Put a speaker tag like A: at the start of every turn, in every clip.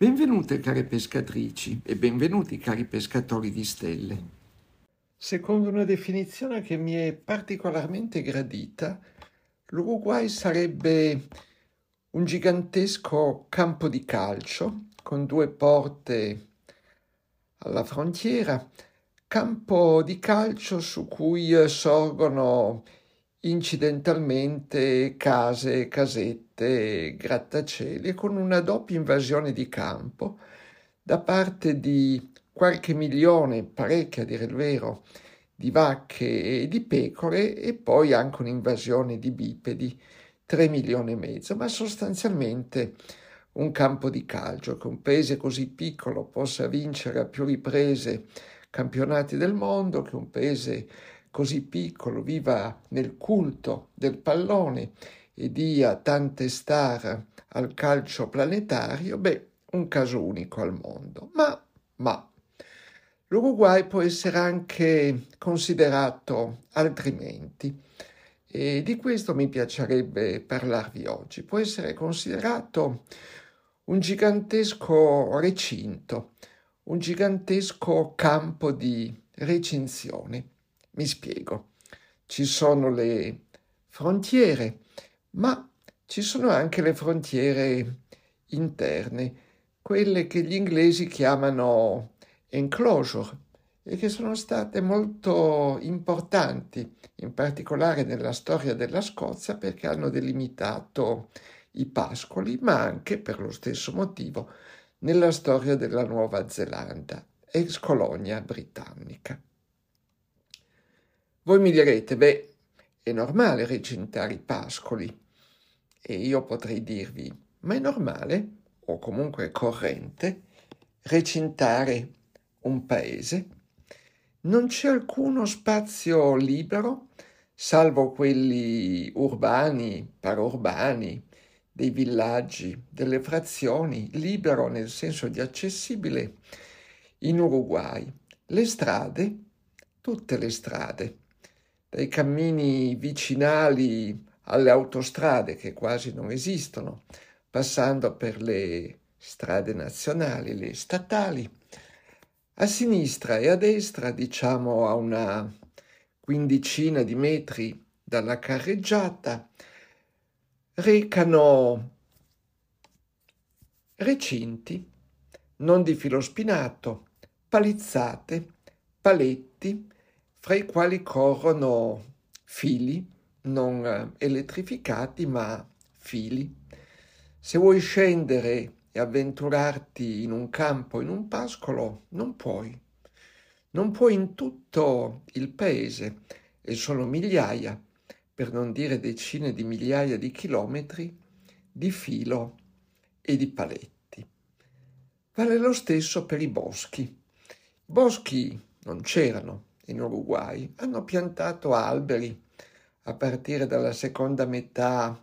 A: Benvenute care pescatrici e benvenuti cari pescatori di stelle. Secondo una definizione che mi è particolarmente gradita, l'Uruguay sarebbe un gigantesco campo di calcio con due porte alla frontiera, campo di calcio su cui sorgono incidentalmente case, casette, grattacieli con una doppia invasione di campo da parte di qualche milione, parecchia a dire il vero, di vacche e di pecore e poi anche un'invasione di bipedi, 3 milioni e mezzo, ma sostanzialmente un campo di calcio che un paese così piccolo possa vincere a più riprese campionati del mondo, che un paese così piccolo viva nel culto del pallone e dia tante star al calcio planetario, beh, un caso unico al mondo. Ma, ma, l'Uruguay può essere anche considerato altrimenti e di questo mi piacerebbe parlarvi oggi. Può essere considerato un gigantesco recinto, un gigantesco campo di recinzione mi spiego. Ci sono le frontiere, ma ci sono anche le frontiere interne, quelle che gli inglesi chiamano enclosure e che sono state molto importanti, in particolare nella storia della Scozia, perché hanno delimitato i pascoli, ma anche per lo stesso motivo nella storia della Nuova Zelanda, ex colonia britannica. Voi mi direte, beh, è normale recintare i pascoli. E io potrei dirvi, ma è normale, o comunque corrente, recintare un paese? Non c'è alcuno spazio libero, salvo quelli urbani, parurbani, dei villaggi, delle frazioni, libero nel senso di accessibile, in Uruguay. Le strade, tutte le strade, dai cammini vicinali alle autostrade che quasi non esistono, passando per le strade nazionali, le statali. A sinistra e a destra, diciamo a una quindicina di metri dalla carreggiata, recano recinti, non di filo spinato, palizzate, paletti, fra i quali corrono fili non eh, elettrificati ma fili. Se vuoi scendere e avventurarti in un campo, in un pascolo, non puoi. Non puoi in tutto il paese e sono migliaia, per non dire decine di migliaia di chilometri, di filo e di paletti. Vale lo stesso per i boschi. I boschi non c'erano, in Uruguay hanno piantato alberi a partire dalla seconda metà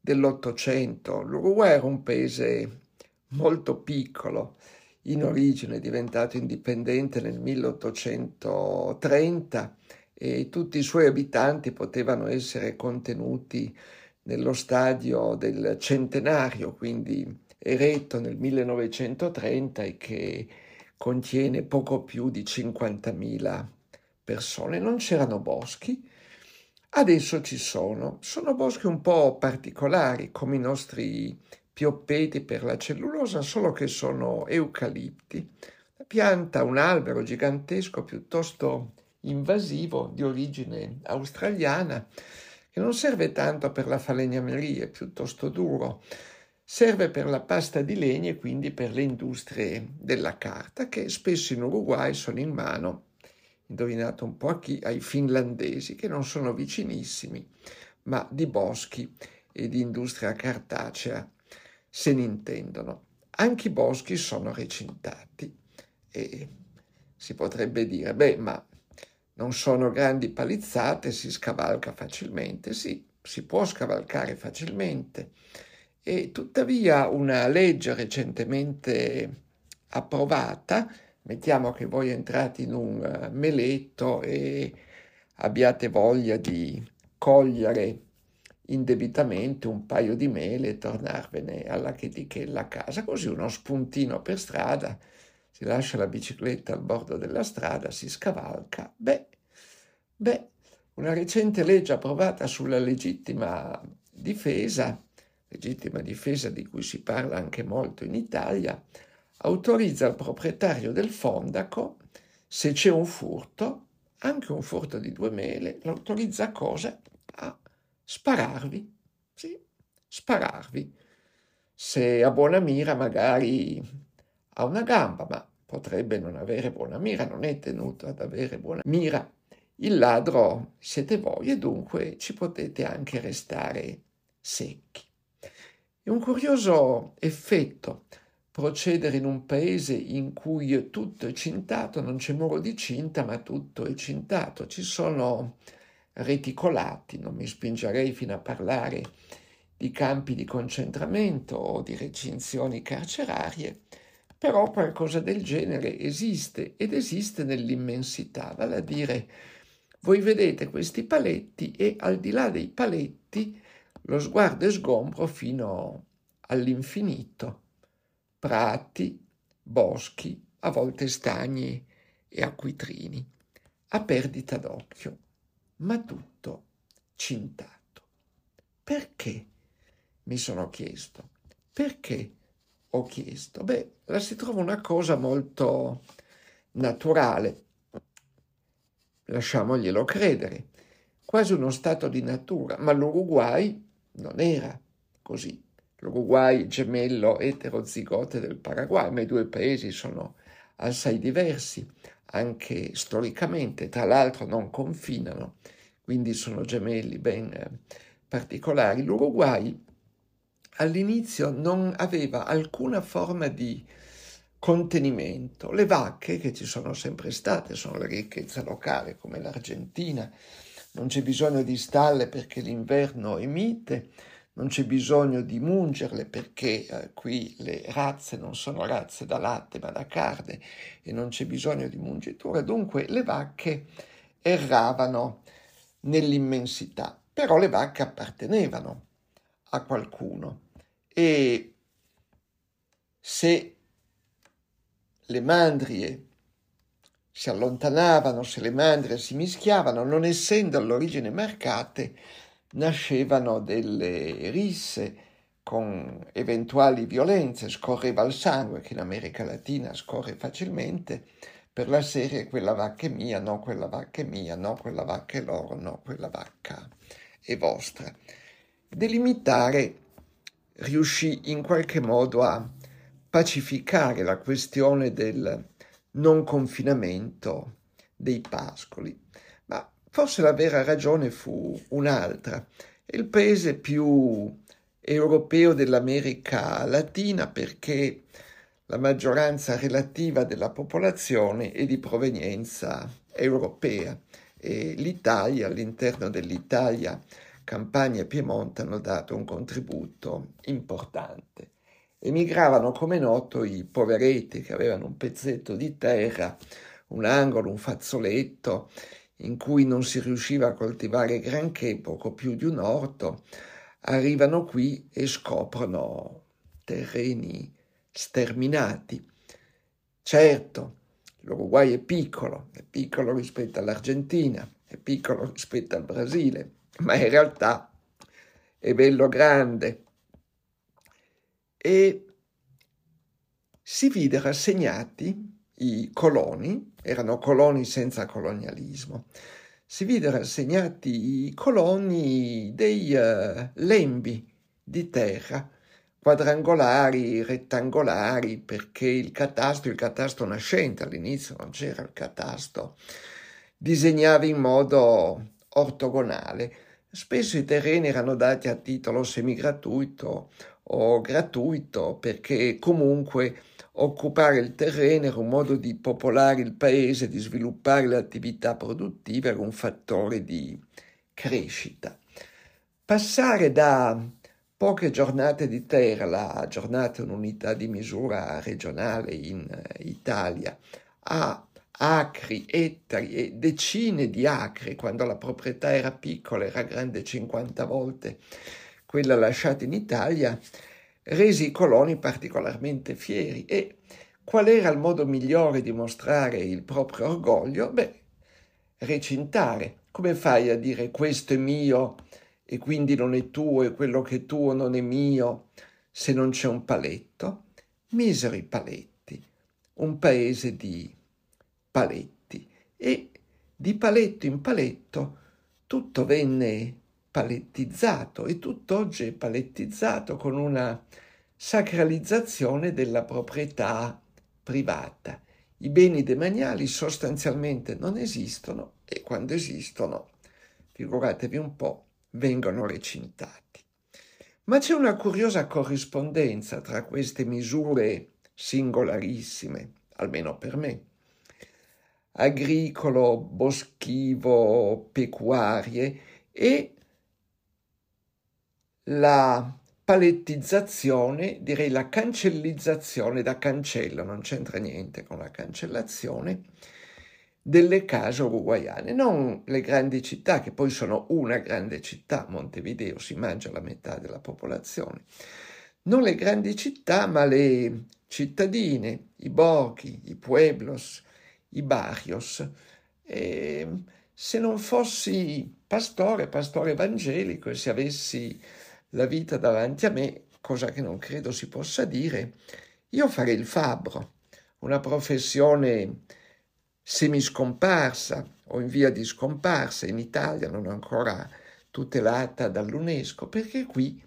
A: dell'Ottocento. L'Uruguay era un paese molto piccolo, in origine diventato indipendente nel 1830 e tutti i suoi abitanti potevano essere contenuti nello stadio del centenario, quindi eretto nel 1930 e che contiene poco più di 50.000 persone, non c'erano boschi, adesso ci sono. Sono boschi un po' particolari, come i nostri pioppeti per la cellulosa, solo che sono eucalipti. La pianta, un albero gigantesco piuttosto invasivo di origine australiana, che non serve tanto per la falegnameria, è piuttosto duro, serve per la pasta di legno e quindi per le industrie della carta, che spesso in Uruguay sono in mano indovinate un po' a chi, ai finlandesi, che non sono vicinissimi, ma di boschi e di industria cartacea se ne intendono. Anche i boschi sono recintati e si potrebbe dire, beh, ma non sono grandi palizzate, si scavalca facilmente. Sì, si può scavalcare facilmente. E tuttavia una legge recentemente approvata Mettiamo che voi entrate in un eh, meletto e abbiate voglia di cogliere indebitamente un paio di mele e tornarvene alla chetichella a casa, così uno spuntino per strada, si lascia la bicicletta al bordo della strada, si scavalca. Beh, beh, una recente legge approvata sulla legittima difesa, legittima difesa di cui si parla anche molto in Italia, autorizza il proprietario del fondaco, se c'è un furto, anche un furto di due mele, lo autorizza a cosa? A spararvi, sì, spararvi. Se ha buona mira magari ha una gamba, ma potrebbe non avere buona mira, non è tenuto ad avere buona mira. Il ladro siete voi e dunque ci potete anche restare secchi. È un curioso effetto procedere in un paese in cui tutto è cintato, non c'è muro di cinta, ma tutto è cintato. Ci sono reticolati, non mi spingerei fino a parlare di campi di concentramento o di recinzioni carcerarie, però qualcosa del genere esiste ed esiste nell'immensità, vale a dire voi vedete questi paletti e al di là dei paletti lo sguardo è sgombro fino all'infinito prati, boschi, a volte stagni e acquitrini, a perdita d'occhio, ma tutto cintato. Perché? Mi sono chiesto. Perché ho chiesto? Beh, la si trova una cosa molto naturale. Lasciamoglielo credere. Quasi uno stato di natura, ma l'Uruguay non era così l'Uruguay gemello eterozigote del Paraguay, ma i due paesi sono assai diversi, anche storicamente, tra l'altro non confinano, quindi sono gemelli ben eh, particolari. L'Uruguay all'inizio non aveva alcuna forma di contenimento. Le vacche, che ci sono sempre state, sono la ricchezza locale, come l'Argentina, non c'è bisogno di stalle perché l'inverno è mite, non c'è bisogno di mungerle perché eh, qui le razze non sono razze da latte ma da carne e non c'è bisogno di mungitura, dunque le vacche erravano nell'immensità, però le vacche appartenevano a qualcuno. E se le mandrie si allontanavano, se le mandrie si mischiavano, non essendo all'origine marcate, nascevano delle risse con eventuali violenze, scorreva il sangue che in America Latina scorre facilmente per la serie quella vacca è mia, no quella vacca è mia, no quella vacca è loro, no quella vacca è vostra. Delimitare riuscì in qualche modo a pacificare la questione del non confinamento dei pascoli. Forse la vera ragione fu un'altra. Il paese più europeo dell'America Latina perché la maggioranza relativa della popolazione è di provenienza europea e l'Italia, all'interno dell'Italia, Campania e Piemonte hanno dato un contributo importante. Emigravano, come noto, i poveretti che avevano un pezzetto di terra, un angolo, un fazzoletto in cui non si riusciva a coltivare granché, poco più di un orto, arrivano qui e scoprono terreni sterminati. Certo, l'Uruguay è piccolo, è piccolo rispetto all'Argentina, è piccolo rispetto al Brasile, ma in realtà è bello grande. E si videro assegnati i coloni, erano coloni senza colonialismo, si videro assegnati i coloni dei uh, lembi di terra, quadrangolari, rettangolari, perché il catasto, il catasto nascente, all'inizio non c'era il catasto, disegnava in modo ortogonale. Spesso i terreni erano dati a titolo semigratuito o gratuito perché comunque occupare il terreno era un modo di popolare il paese, di sviluppare le attività produttive, era un fattore di crescita. Passare da poche giornate di terra, la giornata è un'unità di misura regionale in Italia, a acri, ettari e decine di acri, quando la proprietà era piccola, era grande 50 volte quella lasciata in Italia, resi i coloni particolarmente fieri. E qual era il modo migliore di mostrare il proprio orgoglio? Beh, recintare. Come fai a dire questo è mio e quindi non è tuo e quello che è tuo non è mio se non c'è un paletto? Miseri paletti, un paese di paletti e di paletto in paletto tutto venne palettizzato e tutto oggi è palettizzato con una sacralizzazione della proprietà privata. I beni demaniali sostanzialmente non esistono e quando esistono, figuratevi un po', vengono recintati. Ma c'è una curiosa corrispondenza tra queste misure singolarissime, almeno per me, agricolo, boschivo, pecuarie e la palettizzazione, direi la cancellizzazione da cancello, non c'entra niente con la cancellazione, delle case uruguayane, non le grandi città, che poi sono una grande città, Montevideo si mangia la metà della popolazione, non le grandi città, ma le cittadine, i borghi, i pueblos, i barrios. E se non fossi pastore, pastore evangelico, e se avessi la vita davanti a me, cosa che non credo si possa dire, io farei il fabbro, una professione semiscomparsa o in via di scomparsa in Italia, non ancora tutelata dall'UNESCO, perché qui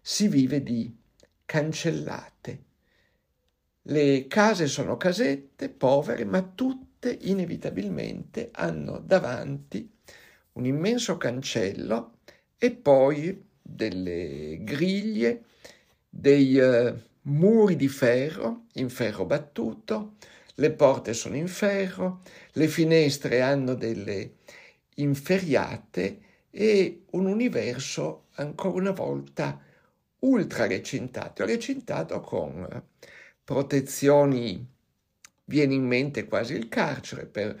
A: si vive di cancellate. Le case sono casette povere, ma tutte inevitabilmente hanno davanti un immenso cancello e poi delle griglie, dei uh, muri di ferro, in ferro battuto, le porte sono in ferro, le finestre hanno delle inferriate e un universo ancora una volta ultra recintato, recintato con protezioni, viene in mente quasi il carcere, per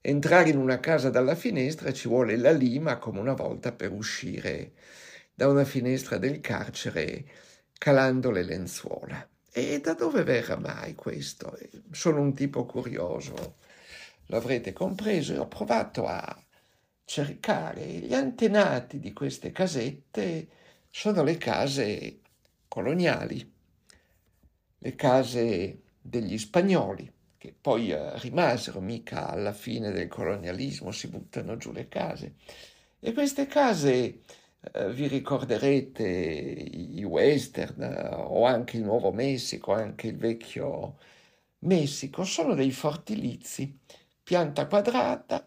A: entrare in una casa dalla finestra ci vuole la lima come una volta per uscire da una finestra del carcere calando le lenzuola. E da dove verrà mai questo? Sono un tipo curioso, lo avrete compreso, e ho provato a cercare gli antenati di queste casette sono le case coloniali, le case degli spagnoli, che poi eh, rimasero mica alla fine del colonialismo, si buttano giù le case. E queste case eh, vi ricorderete i western eh, o anche il Nuovo Messico, anche il vecchio Messico, sono dei fortilizi, pianta quadrata,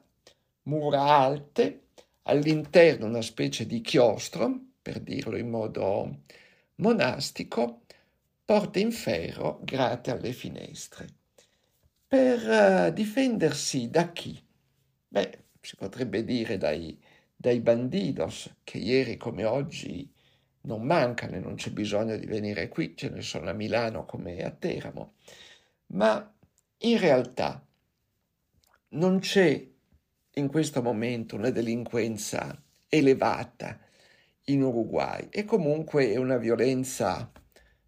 A: mura alte, all'interno una specie di chiostro, per dirlo in modo monastico, porte in ferro grate alle finestre. Per uh, difendersi da chi? Beh, si potrebbe dire dai dai bandidos che ieri come oggi non mancano e non c'è bisogno di venire qui, ce ne sono a Milano come a Teramo, ma in realtà non c'è in questo momento una delinquenza elevata in Uruguay e comunque è una violenza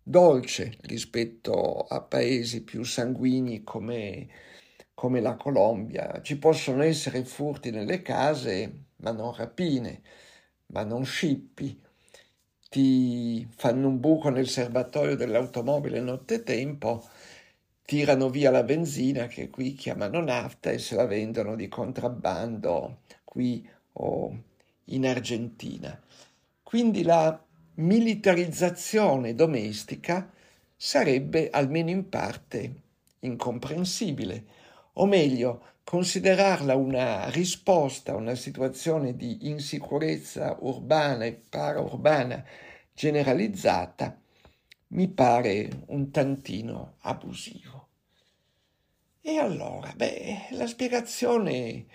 A: dolce rispetto a paesi più sanguigni come, come la Colombia. Ci possono essere furti nelle case, ma non rapine, ma non scippi, ti fanno un buco nel serbatoio dell'automobile nottetempo, tirano via la benzina che qui chiamano nafta e se la vendono di contrabbando qui o in Argentina. Quindi la militarizzazione domestica sarebbe almeno in parte incomprensibile, o meglio, considerarla una risposta a una situazione di insicurezza urbana e paraurbana generalizzata mi pare un tantino abusivo. E allora, beh, la spiegazione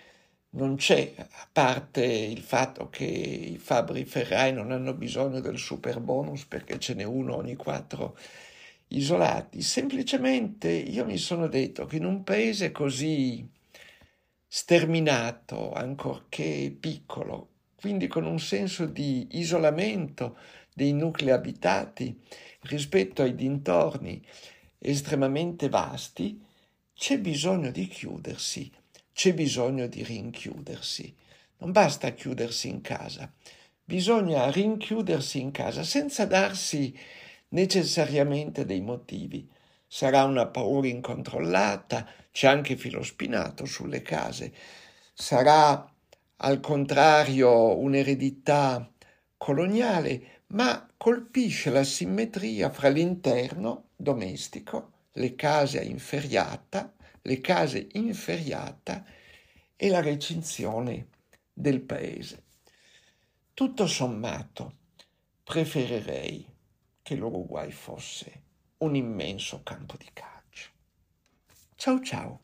A: non c'è, a parte il fatto che i fabbri ferrai non hanno bisogno del super bonus perché ce n'è uno ogni quattro isolati. Semplicemente io mi sono detto che in un paese così sterminato, ancorché piccolo, quindi con un senso di isolamento dei nuclei abitati rispetto ai dintorni estremamente vasti, c'è bisogno di chiudersi, c'è bisogno di rinchiudersi. Non basta chiudersi in casa, bisogna rinchiudersi in casa senza darsi necessariamente dei motivi. Sarà una paura incontrollata, c'è anche filo spinato sulle case. Sarà al contrario un'eredità coloniale, ma colpisce la simmetria fra l'interno domestico, le case a inferiata, le case inferiata e la recinzione del paese. Tutto sommato, preferirei che l'Uruguay fosse un immenso campo di calcio. Ciao ciao!